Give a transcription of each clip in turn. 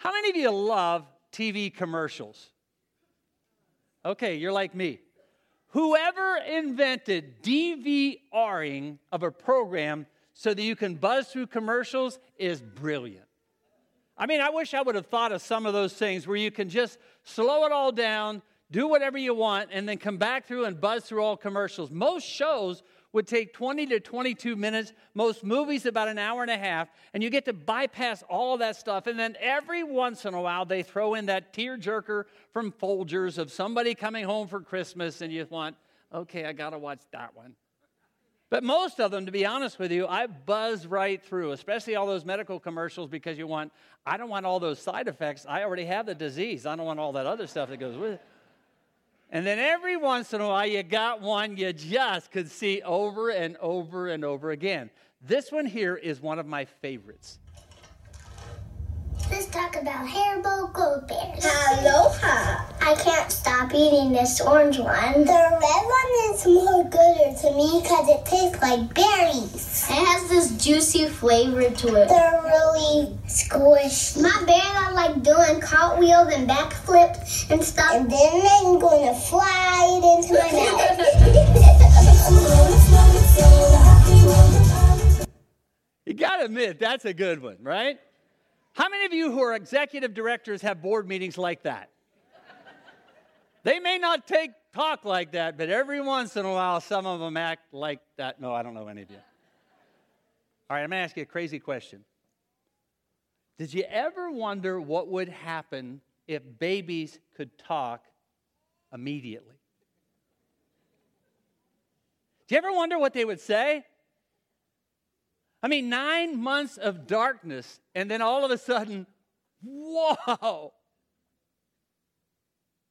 How many of you love TV commercials? Okay, you're like me. Whoever invented DVRing of a program so that you can buzz through commercials is brilliant. I mean, I wish I would have thought of some of those things where you can just slow it all down, do whatever you want, and then come back through and buzz through all commercials. Most shows would take 20 to 22 minutes, most movies about an hour and a half, and you get to bypass all that stuff. And then every once in a while, they throw in that tear jerker from Folgers of somebody coming home for Christmas, and you want, okay, I got to watch that one. But most of them, to be honest with you, I buzz right through, especially all those medical commercials because you want, I don't want all those side effects. I already have the disease. I don't want all that other stuff that goes with it. And then every once in a while, you got one you just could see over and over and over again. This one here is one of my favorites. Let's talk about Haribo Gold Bears. Aloha. I can't stop eating this orange one. The red one is more gooder to me because it tastes like berries. It has this juicy flavor to it. They're really squishy. My bears are like doing cartwheels and backflips and stuff. And then I'm going to fly it into my mouth. you got to admit, that's a good one, right? How many of you who are executive directors have board meetings like that? they may not take talk like that, but every once in a while, some of them act like that. No, I don't know any of you. All right, I'm going to ask you a crazy question. Did you ever wonder what would happen if babies could talk immediately? Do you ever wonder what they would say? I mean, nine months of darkness, and then all of a sudden, whoa.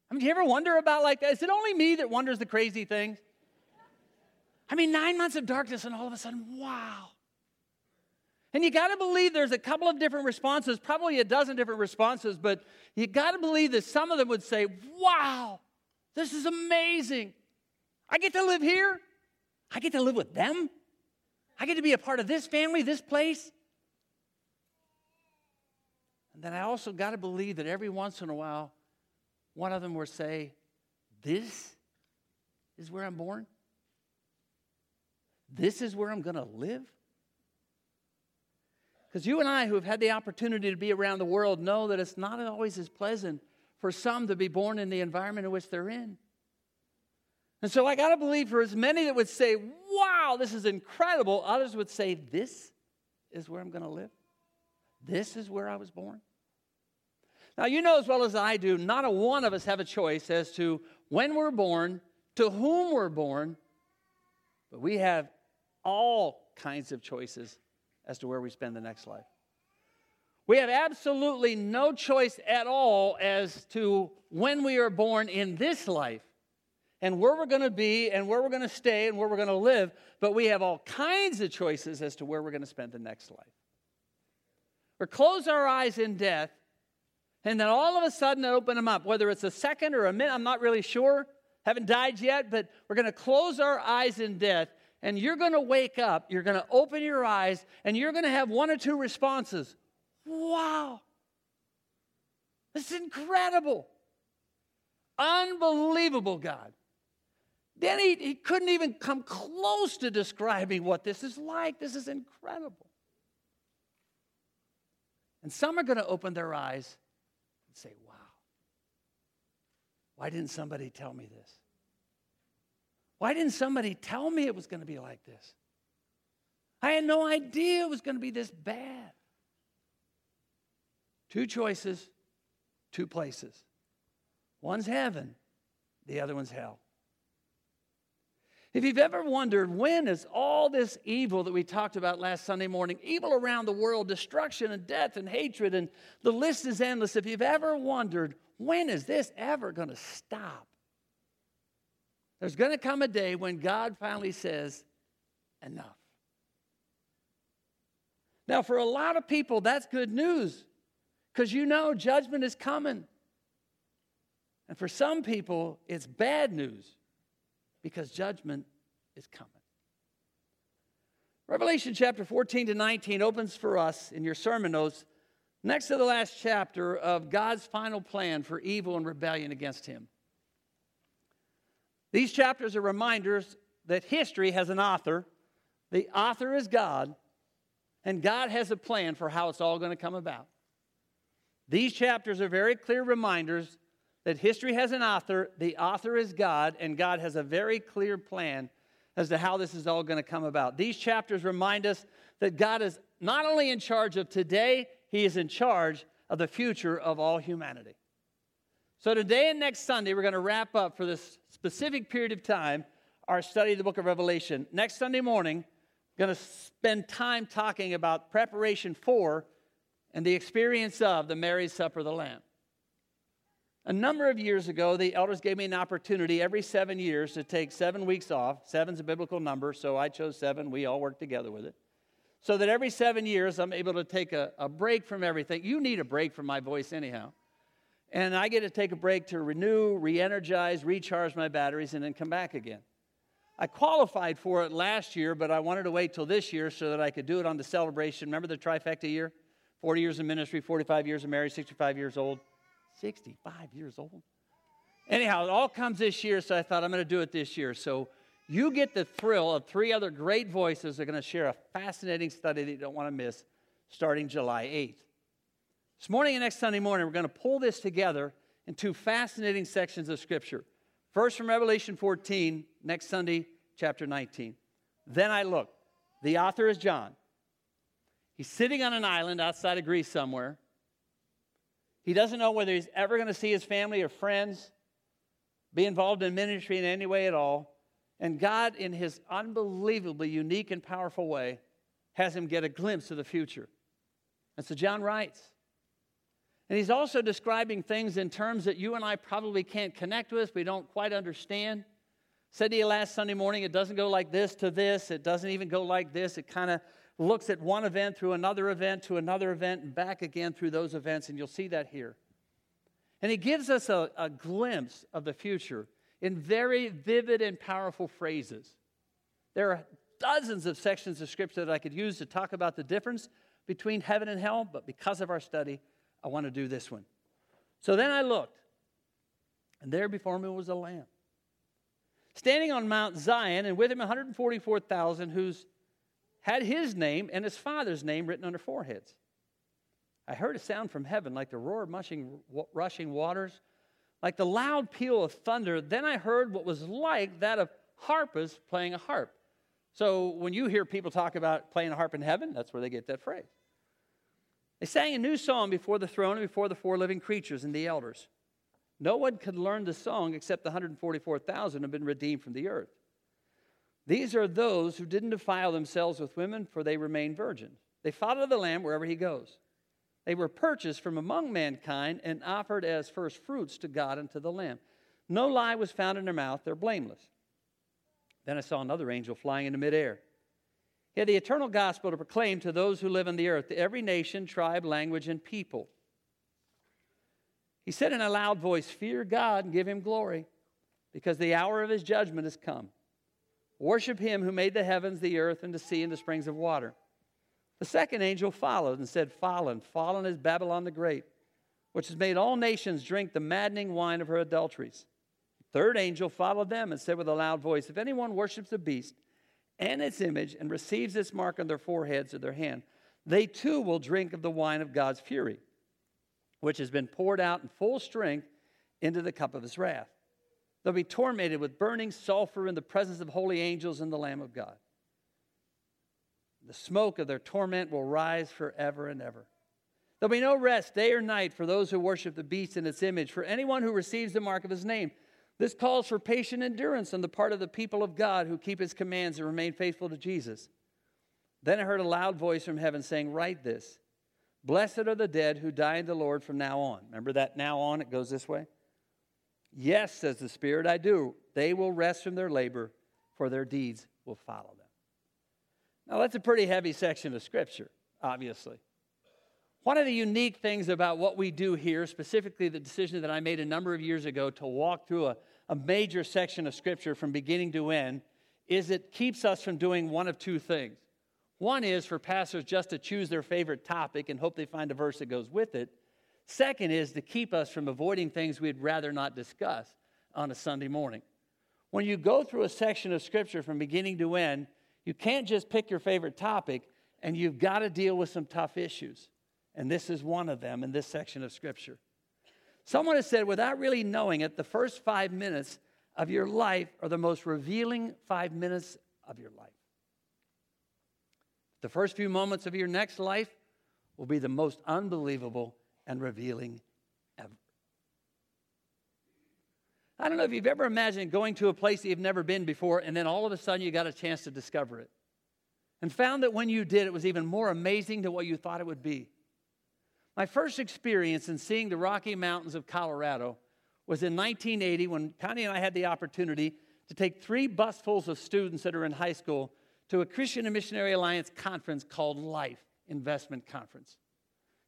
I mean, do you ever wonder about like that? Is it only me that wonders the crazy things? I mean, nine months of darkness, and all of a sudden, wow. And you got to believe there's a couple of different responses, probably a dozen different responses, but you got to believe that some of them would say, wow, this is amazing. I get to live here. I get to live with them. I get to be a part of this family, this place. And then I also got to believe that every once in a while, one of them will say, This is where I'm born. This is where I'm going to live. Because you and I, who have had the opportunity to be around the world, know that it's not always as pleasant for some to be born in the environment in which they're in. And so I got to believe for as many that would say, wow, this is incredible, others would say, this is where I'm going to live. This is where I was born. Now, you know as well as I do, not a one of us have a choice as to when we're born, to whom we're born, but we have all kinds of choices as to where we spend the next life. We have absolutely no choice at all as to when we are born in this life and where we're going to be and where we're going to stay and where we're going to live, but we have all kinds of choices as to where we're going to spend the next life. Or close our eyes in death, and then all of a sudden open them up, whether it's a second or a minute, I'm not really sure. Haven't died yet, but we're going to close our eyes in death, and you're going to wake up, you're going to open your eyes, and you're going to have one or two responses. Wow, this is incredible. Unbelievable, God. Then he, he couldn't even come close to describing what this is like. This is incredible. And some are going to open their eyes and say, Wow, why didn't somebody tell me this? Why didn't somebody tell me it was going to be like this? I had no idea it was going to be this bad. Two choices, two places. One's heaven, the other one's hell. If you've ever wondered when is all this evil that we talked about last Sunday morning, evil around the world, destruction and death and hatred, and the list is endless. If you've ever wondered, when is this ever going to stop? There's going to come a day when God finally says, enough. Now, for a lot of people, that's good news because you know judgment is coming. And for some people, it's bad news because judgment is coming. Revelation chapter 14 to 19 opens for us in your sermon notes Next to the last chapter of God's final plan for evil and rebellion against him. These chapters are reminders that history has an author. The author is God, and God has a plan for how it's all going to come about. These chapters are very clear reminders that history has an author, the author is God, and God has a very clear plan as to how this is all going to come about. These chapters remind us that God is not only in charge of today, He is in charge of the future of all humanity. So, today and next Sunday, we're going to wrap up for this specific period of time our study of the book of Revelation. Next Sunday morning, we're going to spend time talking about preparation for and the experience of the marriage supper of the Lamb. A number of years ago, the elders gave me an opportunity every seven years to take seven weeks off. Seven's a biblical number, so I chose seven. We all work together with it. So that every seven years, I'm able to take a, a break from everything. You need a break from my voice, anyhow. And I get to take a break to renew, re energize, recharge my batteries, and then come back again. I qualified for it last year, but I wanted to wait till this year so that I could do it on the celebration. Remember the trifecta year? 40 years of ministry, 45 years of marriage, 65 years old. 65 years old. Anyhow, it all comes this year, so I thought I'm going to do it this year. So you get the thrill of three other great voices that are going to share a fascinating study that you don't want to miss starting July 8th. This morning and next Sunday morning, we're going to pull this together in two fascinating sections of Scripture. First from Revelation 14, next Sunday, chapter 19. Then I looked. The author is John. He's sitting on an island outside of Greece somewhere. He doesn't know whether he's ever going to see his family or friends, be involved in ministry in any way at all. And God, in his unbelievably unique and powerful way, has him get a glimpse of the future. And so John writes. And he's also describing things in terms that you and I probably can't connect with, we don't quite understand. Said to you last Sunday morning, it doesn't go like this to this, it doesn't even go like this. It kind of looks at one event through another event to another event and back again through those events, and you'll see that here. And he gives us a, a glimpse of the future in very vivid and powerful phrases. There are dozens of sections of scripture that I could use to talk about the difference between heaven and hell, but because of our study, I want to do this one. So then I looked, and there before me was a lamb. Standing on Mount Zion, and with him 144,000 whose had his name and his father's name written on their foreheads. I heard a sound from heaven like the roar of mushing, rushing waters, like the loud peal of thunder. Then I heard what was like that of harpists playing a harp. So when you hear people talk about playing a harp in heaven, that's where they get that phrase. They sang a new song before the throne and before the four living creatures and the elders. No one could learn the song except the 144,000 have been redeemed from the earth. These are those who didn't defile themselves with women, for they remain virgins. They follow the Lamb wherever he goes. They were purchased from among mankind and offered as first fruits to God and to the Lamb. No lie was found in their mouth, they're blameless. Then I saw another angel flying into midair. He had the eternal gospel to proclaim to those who live on the earth, to every nation, tribe, language, and people. He said in a loud voice, Fear God and give him glory, because the hour of his judgment has come. Worship him who made the heavens, the earth, and the sea, and the springs of water. The second angel followed and said, Fallen, fallen is Babylon the Great, which has made all nations drink the maddening wine of her adulteries. The third angel followed them and said with a loud voice, If anyone worships the beast and its image and receives its mark on their foreheads or their hand, they too will drink of the wine of God's fury, which has been poured out in full strength into the cup of his wrath. They'll be tormented with burning sulfur in the presence of holy angels and the Lamb of God. The smoke of their torment will rise forever and ever. There'll be no rest day or night for those who worship the beast in its image, for anyone who receives the mark of his name. This calls for patient endurance on the part of the people of God who keep his commands and remain faithful to Jesus. Then I heard a loud voice from heaven saying, Write this Blessed are the dead who die in the Lord from now on. Remember that now on, it goes this way? Yes, says the Spirit, I do. They will rest from their labor, for their deeds will follow them. Now, that's a pretty heavy section of Scripture, obviously. One of the unique things about what we do here, specifically the decision that I made a number of years ago to walk through a, a major section of Scripture from beginning to end, is it keeps us from doing one of two things. One is for pastors just to choose their favorite topic and hope they find a verse that goes with it. Second is to keep us from avoiding things we'd rather not discuss on a Sunday morning. When you go through a section of Scripture from beginning to end, you can't just pick your favorite topic and you've got to deal with some tough issues. And this is one of them in this section of Scripture. Someone has said, without really knowing it, the first five minutes of your life are the most revealing five minutes of your life. The first few moments of your next life will be the most unbelievable and revealing ever. I don't know if you've ever imagined going to a place that you've never been before, and then all of a sudden you got a chance to discover it. And found that when you did, it was even more amazing than what you thought it would be. My first experience in seeing the Rocky Mountains of Colorado was in 1980 when Connie and I had the opportunity to take three busfuls of students that are in high school to a Christian and Missionary Alliance conference called Life Investment Conference.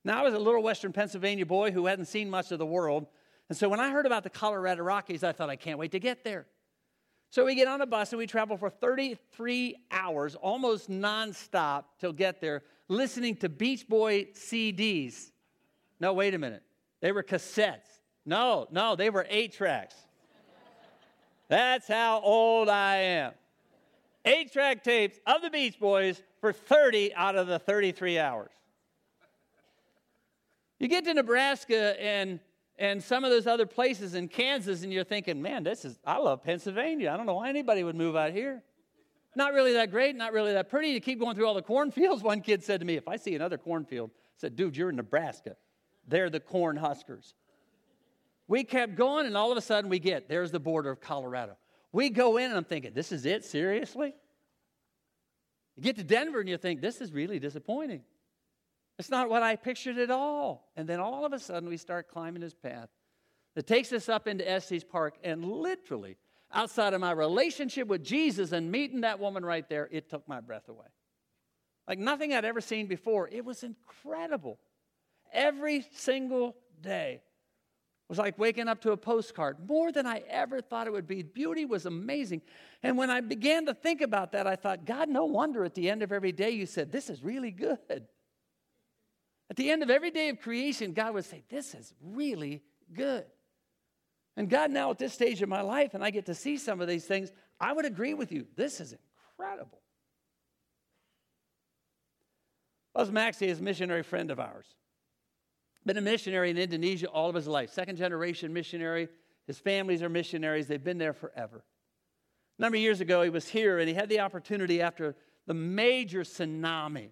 Now, I was a little Western Pennsylvania boy who hadn't seen much of the world. And so when I heard about the Colorado Rockies, I thought, I can't wait to get there. So we get on a bus and we travel for 33 hours, almost nonstop, till get there, listening to Beach Boy CDs. No, wait a minute. They were cassettes. No, no, they were eight tracks. That's how old I am eight track tapes of the Beach Boys for 30 out of the 33 hours. You get to Nebraska and and some of those other places in Kansas, and you're thinking, man, this is, I love Pennsylvania. I don't know why anybody would move out here. Not really that great, not really that pretty. You keep going through all the cornfields. One kid said to me, if I see another cornfield, I said, dude, you're in Nebraska. They're the corn huskers. We kept going, and all of a sudden we get, there's the border of Colorado. We go in, and I'm thinking, this is it? Seriously? You get to Denver, and you think, this is really disappointing. It's not what I pictured at all. And then all of a sudden, we start climbing this path that takes us up into Estes Park, and literally, outside of my relationship with Jesus and meeting that woman right there, it took my breath away. Like nothing I'd ever seen before. It was incredible. Every single day was like waking up to a postcard, more than I ever thought it would be. Beauty was amazing. And when I began to think about that, I thought, God, no wonder at the end of every day you said, This is really good. At the end of every day of creation, God would say, This is really good. And God, now at this stage of my life, and I get to see some of these things, I would agree with you. This is incredible. Buzz Maxey is a missionary friend of ours. Been a missionary in Indonesia all of his life, second generation missionary. His families are missionaries, they've been there forever. A number of years ago, he was here and he had the opportunity after the major tsunami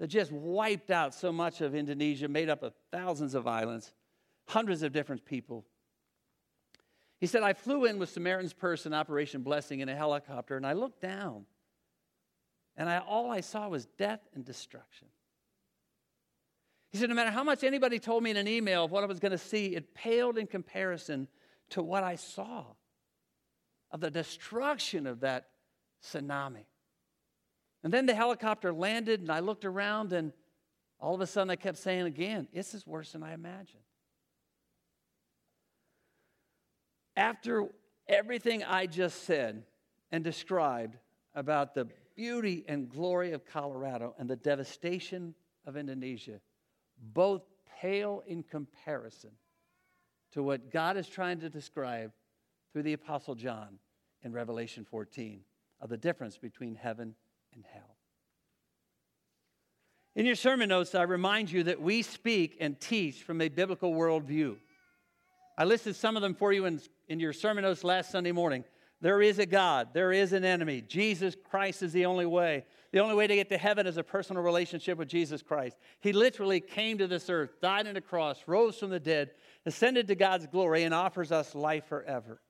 that just wiped out so much of Indonesia, made up of thousands of islands, hundreds of different people. He said, I flew in with Samaritan's Purse and Operation Blessing in a helicopter, and I looked down, and I, all I saw was death and destruction. He said, No matter how much anybody told me in an email of what I was going to see, it paled in comparison to what I saw of the destruction of that tsunami. And then the helicopter landed, and I looked around, and all of a sudden I kept saying again, This is worse than I imagined. After everything I just said and described about the beauty and glory of Colorado and the devastation of Indonesia, both pale in comparison to what God is trying to describe through the Apostle John in Revelation 14 of the difference between heaven and hell. In your sermon notes, I remind you that we speak and teach from a biblical worldview. I listed some of them for you in, in your sermon notes last Sunday morning. There is a God, there is an enemy. Jesus Christ is the only way. The only way to get to heaven is a personal relationship with Jesus Christ. He literally came to this earth, died on a cross, rose from the dead, ascended to God's glory, and offers us life forever.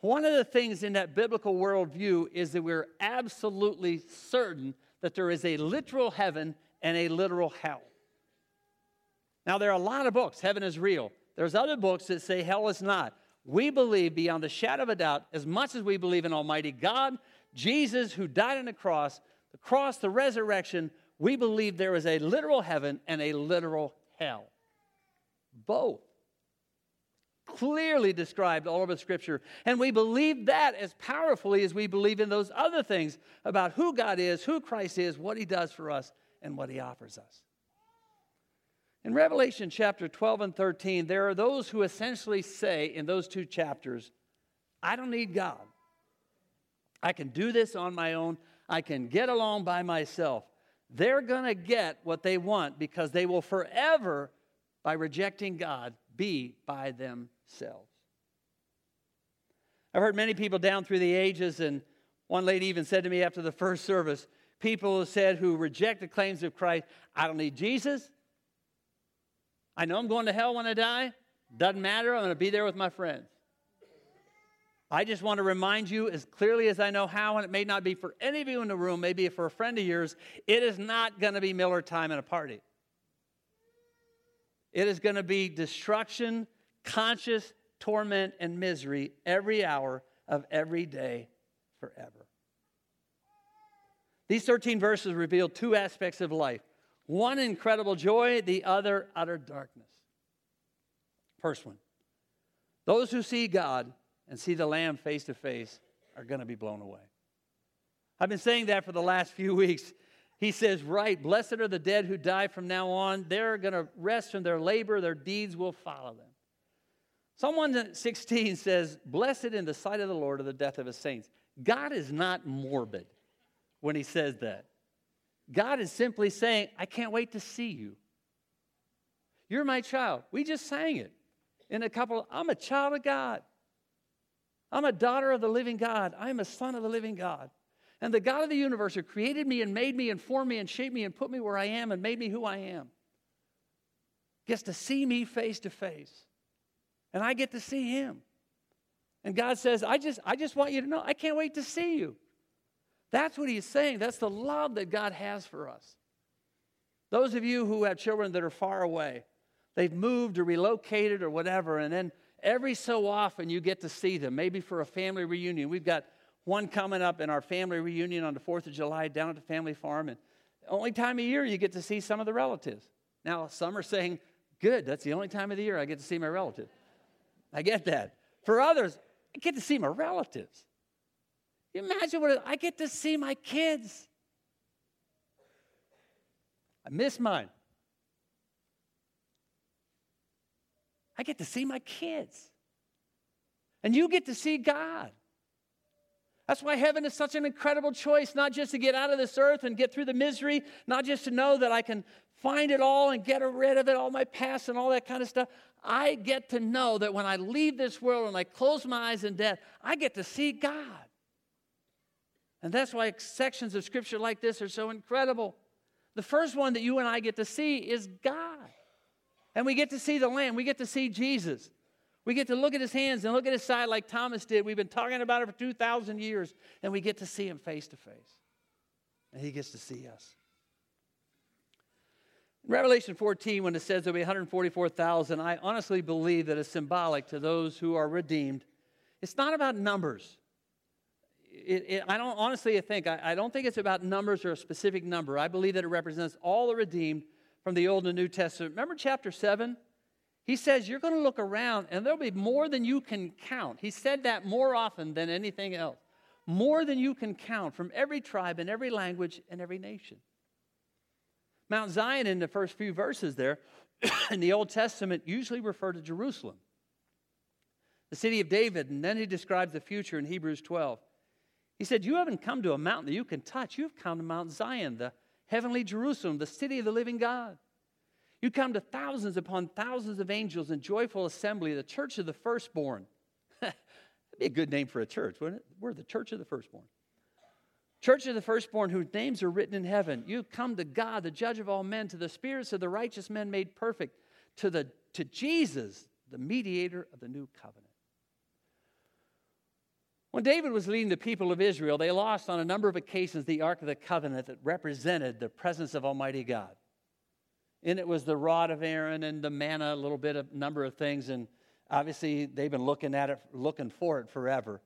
One of the things in that biblical worldview is that we're absolutely certain that there is a literal heaven and a literal hell. Now, there are a lot of books, heaven is real. There's other books that say hell is not. We believe beyond a shadow of a doubt, as much as we believe in Almighty God, Jesus who died on the cross, the cross, the resurrection, we believe there is a literal heaven and a literal hell. Both. Clearly described all over Scripture. And we believe that as powerfully as we believe in those other things about who God is, who Christ is, what He does for us, and what He offers us. In Revelation chapter 12 and 13, there are those who essentially say in those two chapters, I don't need God. I can do this on my own. I can get along by myself. They're going to get what they want because they will forever, by rejecting God, be by themselves. I've heard many people down through the ages, and one lady even said to me after the first service, people said who reject the claims of Christ, I don't need Jesus. I know I'm going to hell when I die. Doesn't matter. I'm going to be there with my friends. I just want to remind you as clearly as I know how, and it may not be for any of you in the room, maybe for a friend of yours, it is not going to be Miller time at a party. It is going to be destruction, conscious torment, and misery every hour of every day forever. These 13 verses reveal two aspects of life one incredible joy, the other utter darkness. First one those who see God and see the Lamb face to face are going to be blown away. I've been saying that for the last few weeks. He says, Right, blessed are the dead who die from now on. They're going to rest from their labor, their deeds will follow them. Psalm 116 says, Blessed in the sight of the Lord are the death of his saints. God is not morbid when he says that. God is simply saying, I can't wait to see you. You're my child. We just sang it in a couple. I'm a child of God. I'm a daughter of the living God. I'm a son of the living God. And the God of the universe who created me and made me and formed me and shaped me and put me where I am and made me who I am gets to see me face to face. And I get to see him. And God says, I just, I just want you to know, I can't wait to see you. That's what he's saying. That's the love that God has for us. Those of you who have children that are far away, they've moved or relocated or whatever, and then every so often you get to see them, maybe for a family reunion. We've got one coming up in our family reunion on the 4th of July down at the family farm, and only time of year you get to see some of the relatives. Now, some are saying, Good, that's the only time of the year I get to see my relative. I get that. For others, I get to see my relatives. You imagine what I get to see my kids. I miss mine. I get to see my kids. And you get to see God. That's why heaven is such an incredible choice, not just to get out of this earth and get through the misery, not just to know that I can find it all and get rid of it, all my past and all that kind of stuff. I get to know that when I leave this world and I close my eyes in death, I get to see God. And that's why sections of scripture like this are so incredible. The first one that you and I get to see is God. And we get to see the Lamb, we get to see Jesus. We get to look at his hands and look at his side like Thomas did. We've been talking about it for 2,000 years, and we get to see him face to face. And he gets to see us. Revelation 14, when it says there'll be 144,000, I honestly believe that it's symbolic to those who are redeemed. It's not about numbers it, it, I don't honestly think, I, I don't think it's about numbers or a specific number. I believe that it represents all the redeemed from the Old and New Testament. Remember chapter 7? He says, You're going to look around and there'll be more than you can count. He said that more often than anything else. More than you can count from every tribe and every language and every nation. Mount Zion, in the first few verses there, in the Old Testament, usually refer to Jerusalem, the city of David, and then he describes the future in Hebrews 12. He said, You haven't come to a mountain that you can touch. You've come to Mount Zion, the heavenly Jerusalem, the city of the living God. You come to thousands upon thousands of angels in joyful assembly, the church of the firstborn. That'd be a good name for a church, wouldn't it? We're the church of the firstborn. Church of the firstborn, whose names are written in heaven. You come to God, the judge of all men, to the spirits of the righteous men made perfect, to, the, to Jesus, the mediator of the new covenant. When David was leading the people of Israel, they lost on a number of occasions the Ark of the Covenant that represented the presence of Almighty God. And it was the rod of Aaron and the manna, a little bit of number of things, and obviously they've been looking at it, looking for it forever.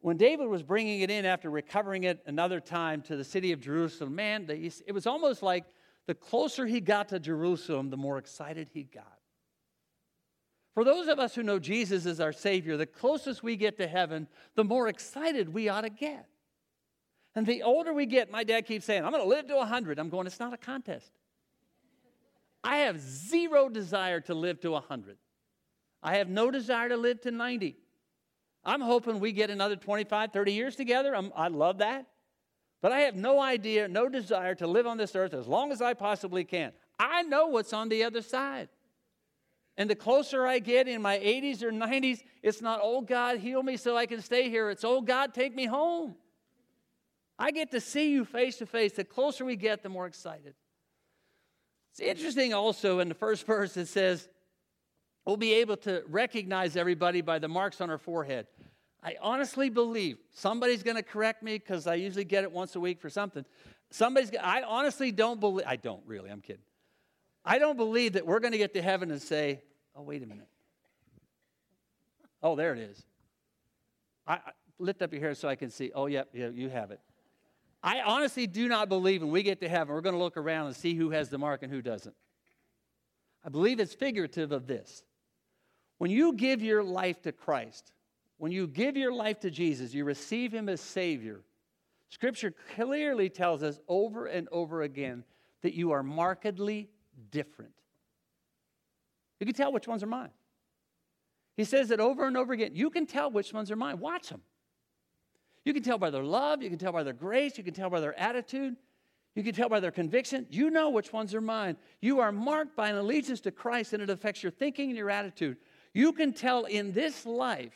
When David was bringing it in after recovering it another time to the city of Jerusalem, man, it was almost like the closer he got to Jerusalem, the more excited he got. For those of us who know Jesus as our Savior, the closest we get to heaven, the more excited we ought to get. And the older we get, my dad keeps saying, I'm going to live to 100. I'm going, it's not a contest. I have zero desire to live to 100. I have no desire to live to 90. I'm hoping we get another 25, 30 years together. I'm, I love that. But I have no idea, no desire to live on this earth as long as I possibly can. I know what's on the other side. And the closer I get in my 80s or 90s, it's not, oh God, heal me so I can stay here. It's, oh God, take me home. I get to see you face to face. The closer we get, the more excited. It's interesting also in the first verse, it says, we'll be able to recognize everybody by the marks on our forehead. I honestly believe somebody's going to correct me because I usually get it once a week for something. Somebody's, I honestly don't believe, I don't really, I'm kidding. I don't believe that we're going to get to heaven and say, oh, wait a minute. Oh, there it is. I, I lift up your hair so I can see. Oh, yep, yeah, you have it. I honestly do not believe when we get to heaven, we're going to look around and see who has the mark and who doesn't. I believe it's figurative of this. When you give your life to Christ, when you give your life to Jesus, you receive Him as Savior. Scripture clearly tells us over and over again that you are markedly different. You can tell which ones are mine. He says it over and over again. You can tell which ones are mine. Watch them. You can tell by their love, you can tell by their grace, you can tell by their attitude, you can tell by their conviction. You know which ones are mine. You are marked by an allegiance to Christ, and it affects your thinking and your attitude. You can tell in this life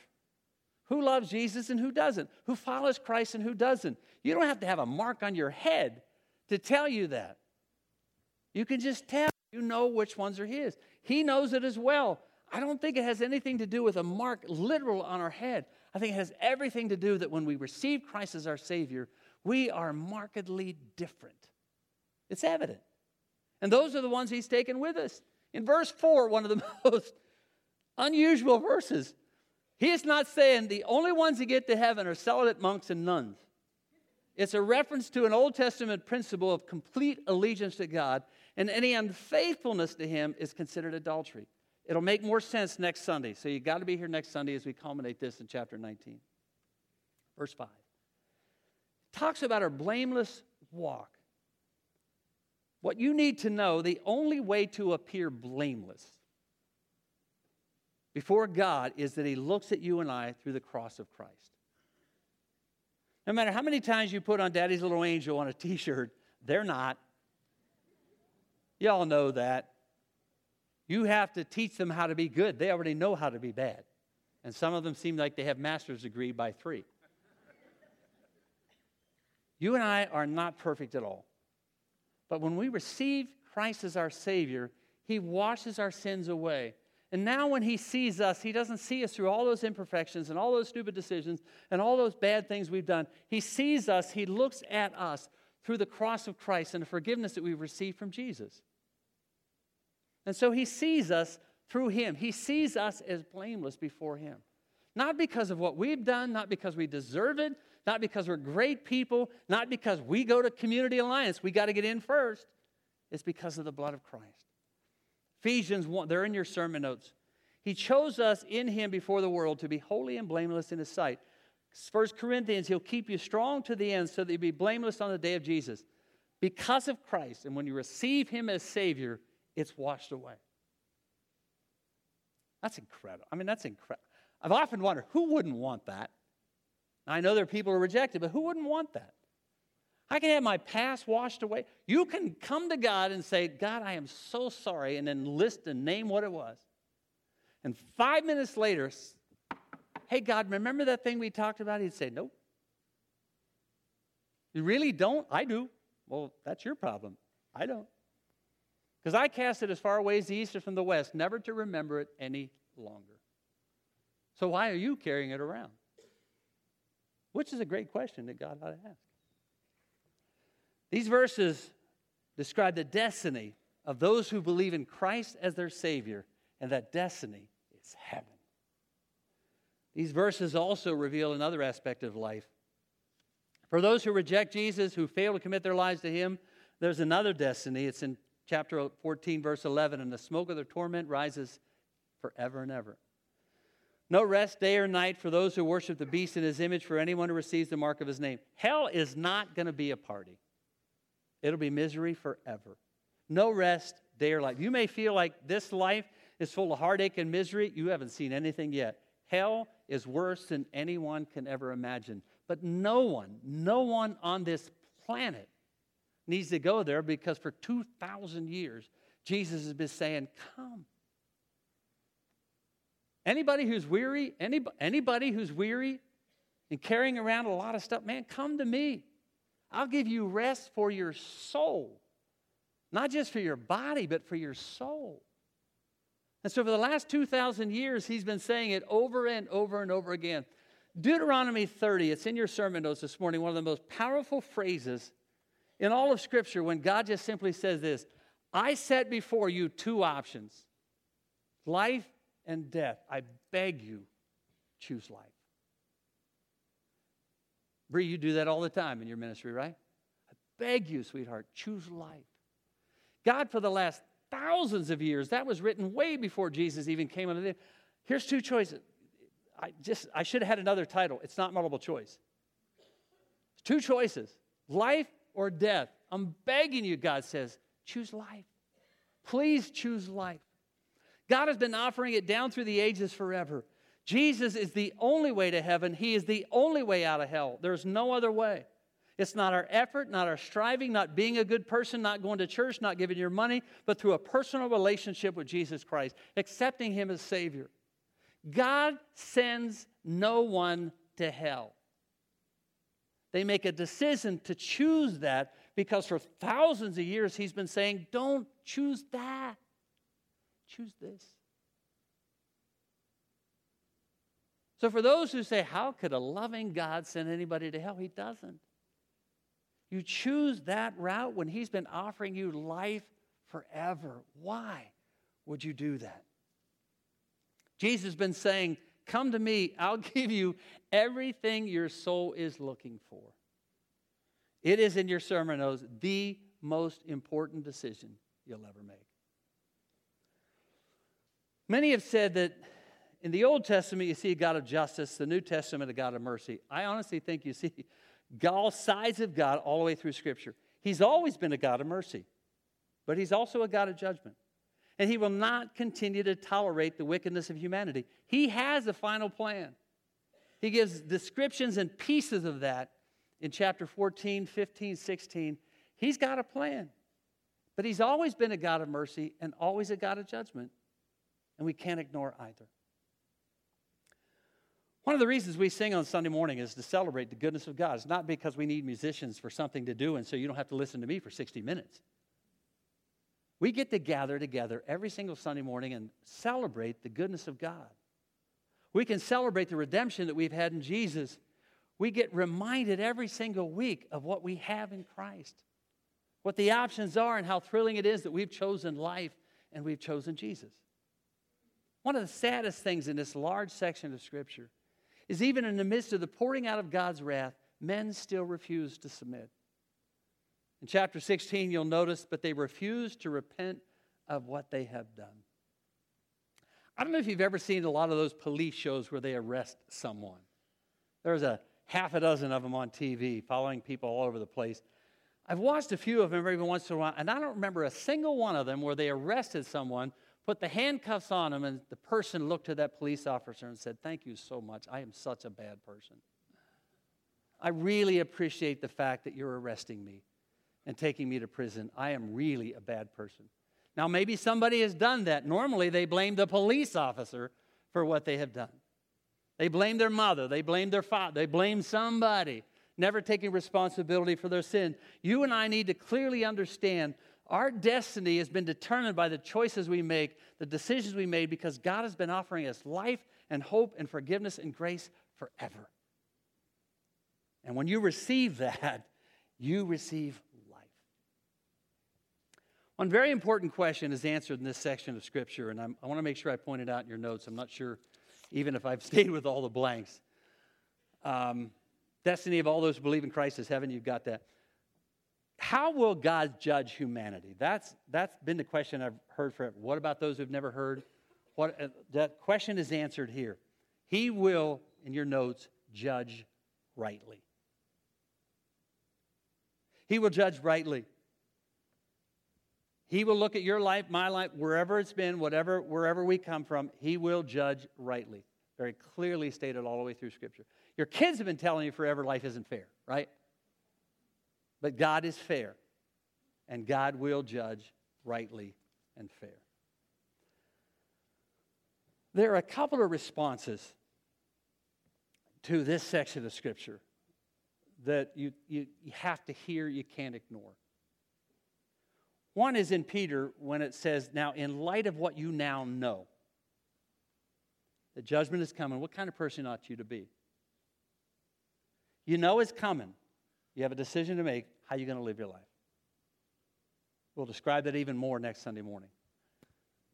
who loves Jesus and who doesn't, who follows Christ and who doesn't. You don't have to have a mark on your head to tell you that. You can just tell. You know which ones are His. He knows it as well. I don't think it has anything to do with a mark literal on our head. I think it has everything to do that when we receive Christ as our Savior, we are markedly different. It's evident. And those are the ones He's taken with us. In verse 4, one of the most unusual verses, He is not saying the only ones that get to heaven are celibate monks and nuns. It's a reference to an Old Testament principle of complete allegiance to God, and any unfaithfulness to Him is considered adultery. It'll make more sense next Sunday. So you got to be here next Sunday as we culminate this in chapter 19. Verse 5. Talks about our blameless walk. What you need to know the only way to appear blameless before God is that He looks at you and I through the cross of Christ. No matter how many times you put on Daddy's Little Angel on a t shirt, they're not. Y'all know that. You have to teach them how to be good. They already know how to be bad. And some of them seem like they have master's degree by three. You and I are not perfect at all. But when we receive Christ as our Savior, He washes our sins away. And now, when He sees us, He doesn't see us through all those imperfections and all those stupid decisions and all those bad things we've done. He sees us, He looks at us through the cross of Christ and the forgiveness that we've received from Jesus. And so he sees us through him. He sees us as blameless before him. Not because of what we've done, not because we deserve it, not because we're great people, not because we go to Community Alliance, we got to get in first. It's because of the blood of Christ. Ephesians 1, they're in your sermon notes. He chose us in him before the world to be holy and blameless in his sight. First Corinthians, he'll keep you strong to the end so that you be blameless on the day of Jesus. Because of Christ, and when you receive him as Savior, it's washed away. That's incredible. I mean, that's incredible. I've often wondered who wouldn't want that? I know there are people who reject it, but who wouldn't want that? I can have my past washed away. You can come to God and say, God, I am so sorry, and then list and name what it was. And five minutes later, hey, God, remember that thing we talked about? He'd say, Nope. You really don't? I do. Well, that's your problem. I don't. Because I cast it as far away as the east is from the west, never to remember it any longer. So why are you carrying it around? Which is a great question that God ought to ask. These verses describe the destiny of those who believe in Christ as their Savior, and that destiny is heaven. These verses also reveal another aspect of life. For those who reject Jesus, who fail to commit their lives to Him, there's another destiny. It's in chapter 14, verse 11, and the smoke of their torment rises forever and ever. No rest day or night for those who worship the beast in his image, for anyone who receives the mark of his name. Hell is not going to be a party, it'll be misery forever. No rest day or night. You may feel like this life is full of heartache and misery. You haven't seen anything yet. Hell is worse than anyone can ever imagine. But no one, no one on this planet needs to go there because for 2,000 years, Jesus has been saying, Come. Anybody who's weary, anybody, anybody who's weary and carrying around a lot of stuff, man, come to me. I'll give you rest for your soul. Not just for your body, but for your soul. And so for the last 2,000 years, he's been saying it over and over and over again. Deuteronomy 30, it's in your sermon notes this morning, one of the most powerful phrases in all of Scripture when God just simply says this I set before you two options life and death. I beg you, choose life. Bree, you do that all the time in your ministry, right? I beg you, sweetheart, choose life. God, for the last thousands of years, that was written way before Jesus even came into the. Here's two choices. I just I should have had another title. It's not multiple choice. Two choices: life or death. I'm begging you, God says, choose life. Please choose life. God has been offering it down through the ages forever. Jesus is the only way to heaven. He is the only way out of hell. There's no other way. It's not our effort, not our striving, not being a good person, not going to church, not giving your money, but through a personal relationship with Jesus Christ, accepting Him as Savior. God sends no one to hell. They make a decision to choose that because for thousands of years He's been saying, don't choose that. Choose this. So, for those who say, How could a loving God send anybody to hell? He doesn't. You choose that route when He's been offering you life forever. Why would you do that? Jesus has been saying, Come to me, I'll give you everything your soul is looking for. It is in your sermon notes the most important decision you'll ever make. Many have said that in the Old Testament you see a God of justice, the New Testament a God of mercy. I honestly think you see all sides of God all the way through Scripture. He's always been a God of mercy, but He's also a God of judgment. And He will not continue to tolerate the wickedness of humanity. He has a final plan. He gives descriptions and pieces of that in chapter 14, 15, 16. He's got a plan. But He's always been a God of mercy and always a God of judgment and we can't ignore either. One of the reasons we sing on Sunday morning is to celebrate the goodness of God. It's not because we need musicians for something to do and so you don't have to listen to me for 60 minutes. We get to gather together every single Sunday morning and celebrate the goodness of God. We can celebrate the redemption that we've had in Jesus. We get reminded every single week of what we have in Christ, what the options are, and how thrilling it is that we've chosen life and we've chosen Jesus. One of the saddest things in this large section of Scripture is even in the midst of the pouring out of God's wrath, men still refuse to submit. In chapter 16, you'll notice, but they refuse to repent of what they have done. I don't know if you've ever seen a lot of those police shows where they arrest someone. There's a half a dozen of them on TV following people all over the place. I've watched a few of them every once in a while, and I don't remember a single one of them where they arrested someone put the handcuffs on him, and the person looked to that police officer and said, Thank you so much. I am such a bad person. I really appreciate the fact that you're arresting me and taking me to prison. I am really a bad person. Now, maybe somebody has done that. Normally, they blame the police officer for what they have done. They blame their mother, they blame their father, they blame somebody, never taking responsibility for their sin. You and I need to clearly understand our destiny has been determined by the choices we make, the decisions we made, because God has been offering us life and hope and forgiveness and grace forever. And when you receive that, you receive life. One very important question is answered in this section of Scripture, and I'm, i want to make sure I point it out in your notes. I'm not sure even if I've stayed with all the blanks. Um, destiny of all those who believe in Christ is heaven, you've got that how will God judge humanity? That's, that's been the question I've heard for What about those who've never heard? What, uh, that question is answered here. He will, in your notes, judge rightly. He will judge rightly. He will look at your life, my life, wherever it's been, whatever, wherever we come from, He will judge rightly. Very clearly stated all the way through Scripture. Your kids have been telling you forever life isn't fair, right? But God is fair, and God will judge rightly and fair. There are a couple of responses to this section of Scripture that you, you, you have to hear, you can't ignore. One is in Peter when it says, Now, in light of what you now know, the judgment is coming. What kind of person ought you to be? You know it's coming. You have a decision to make. How are you going to live your life? We'll describe that even more next Sunday morning.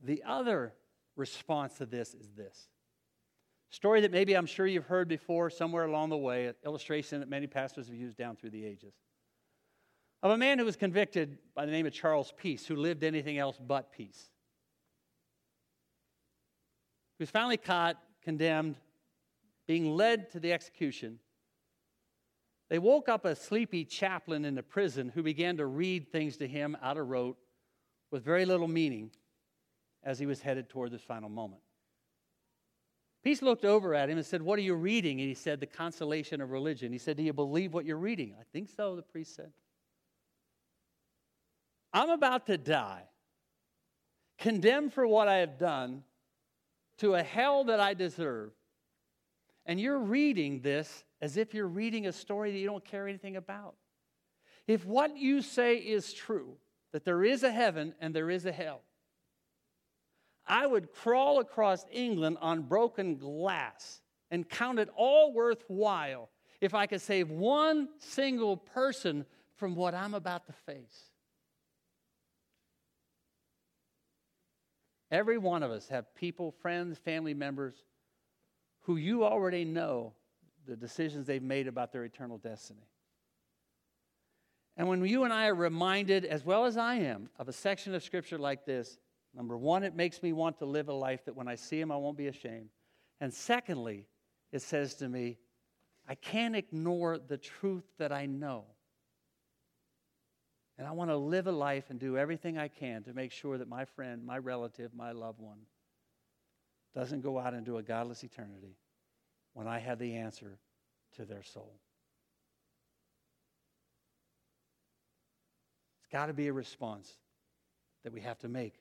The other response to this is this story that maybe I'm sure you've heard before somewhere along the way, an illustration that many pastors have used down through the ages. Of a man who was convicted by the name of Charles Peace, who lived anything else but peace. He was finally caught, condemned, being led to the execution. They woke up a sleepy chaplain in the prison who began to read things to him out of rote with very little meaning as he was headed toward this final moment. Peace looked over at him and said, What are you reading? And he said, The consolation of religion. He said, Do you believe what you're reading? I think so, the priest said. I'm about to die, condemned for what I have done to a hell that I deserve. And you're reading this as if you're reading a story that you don't care anything about. If what you say is true, that there is a heaven and there is a hell, I would crawl across England on broken glass and count it all worthwhile if I could save one single person from what I'm about to face. Every one of us have people, friends, family members who you already know the decisions they've made about their eternal destiny. And when you and I are reminded, as well as I am, of a section of scripture like this, Number one, it makes me want to live a life that when I see him, I won't be ashamed. And secondly, it says to me, I can't ignore the truth that I know. And I want to live a life and do everything I can to make sure that my friend, my relative, my loved one doesn't go out into a godless eternity when I have the answer to their soul. It's got to be a response that we have to make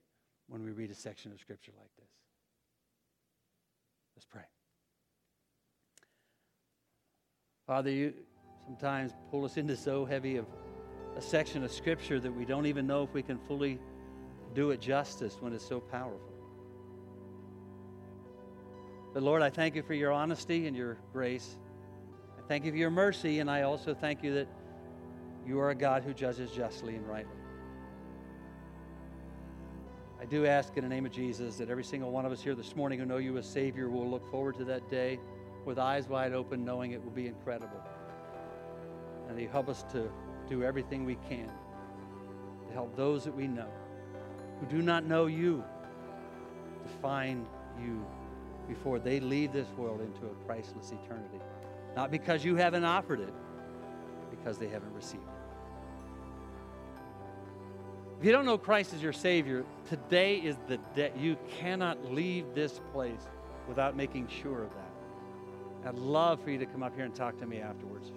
when we read a section of Scripture like this. Let's pray. Father, you sometimes pull us into so heavy of a section of Scripture that we don't even know if we can fully do it justice when it's so powerful. But Lord, I thank you for your honesty and your grace. I thank you for your mercy, and I also thank you that you are a God who judges justly and rightly. I do ask in the name of Jesus that every single one of us here this morning who know you as Savior will look forward to that day with eyes wide open, knowing it will be incredible. And you help us to do everything we can to help those that we know who do not know you to find you before they leave this world into a Christless eternity. Not because you haven't offered it, because they haven't received it. If you don't know Christ as your Savior, today is the day. You cannot leave this place without making sure of that. I'd love for you to come up here and talk to me afterwards.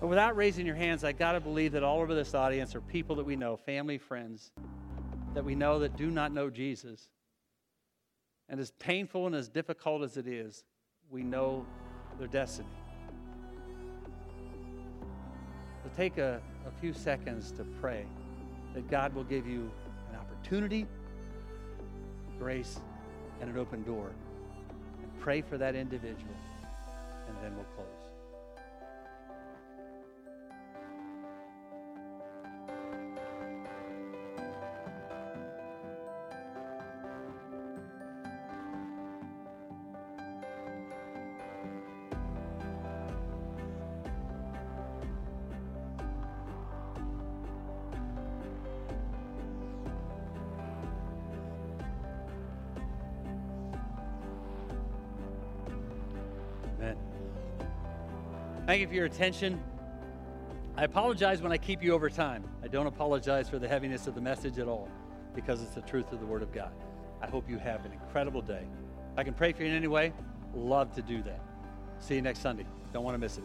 But without raising your hands, I got to believe that all over this audience are people that we know, family, friends, that we know that do not know Jesus. And as painful and as difficult as it is, we know their destiny. So take a, a few seconds to pray that God will give you an opportunity, grace, and an open door. And pray for that individual, and then we'll close. Thank you for your attention. I apologize when I keep you over time. I don't apologize for the heaviness of the message at all because it's the truth of the Word of God. I hope you have an incredible day. If I can pray for you in any way, love to do that. See you next Sunday. Don't want to miss it.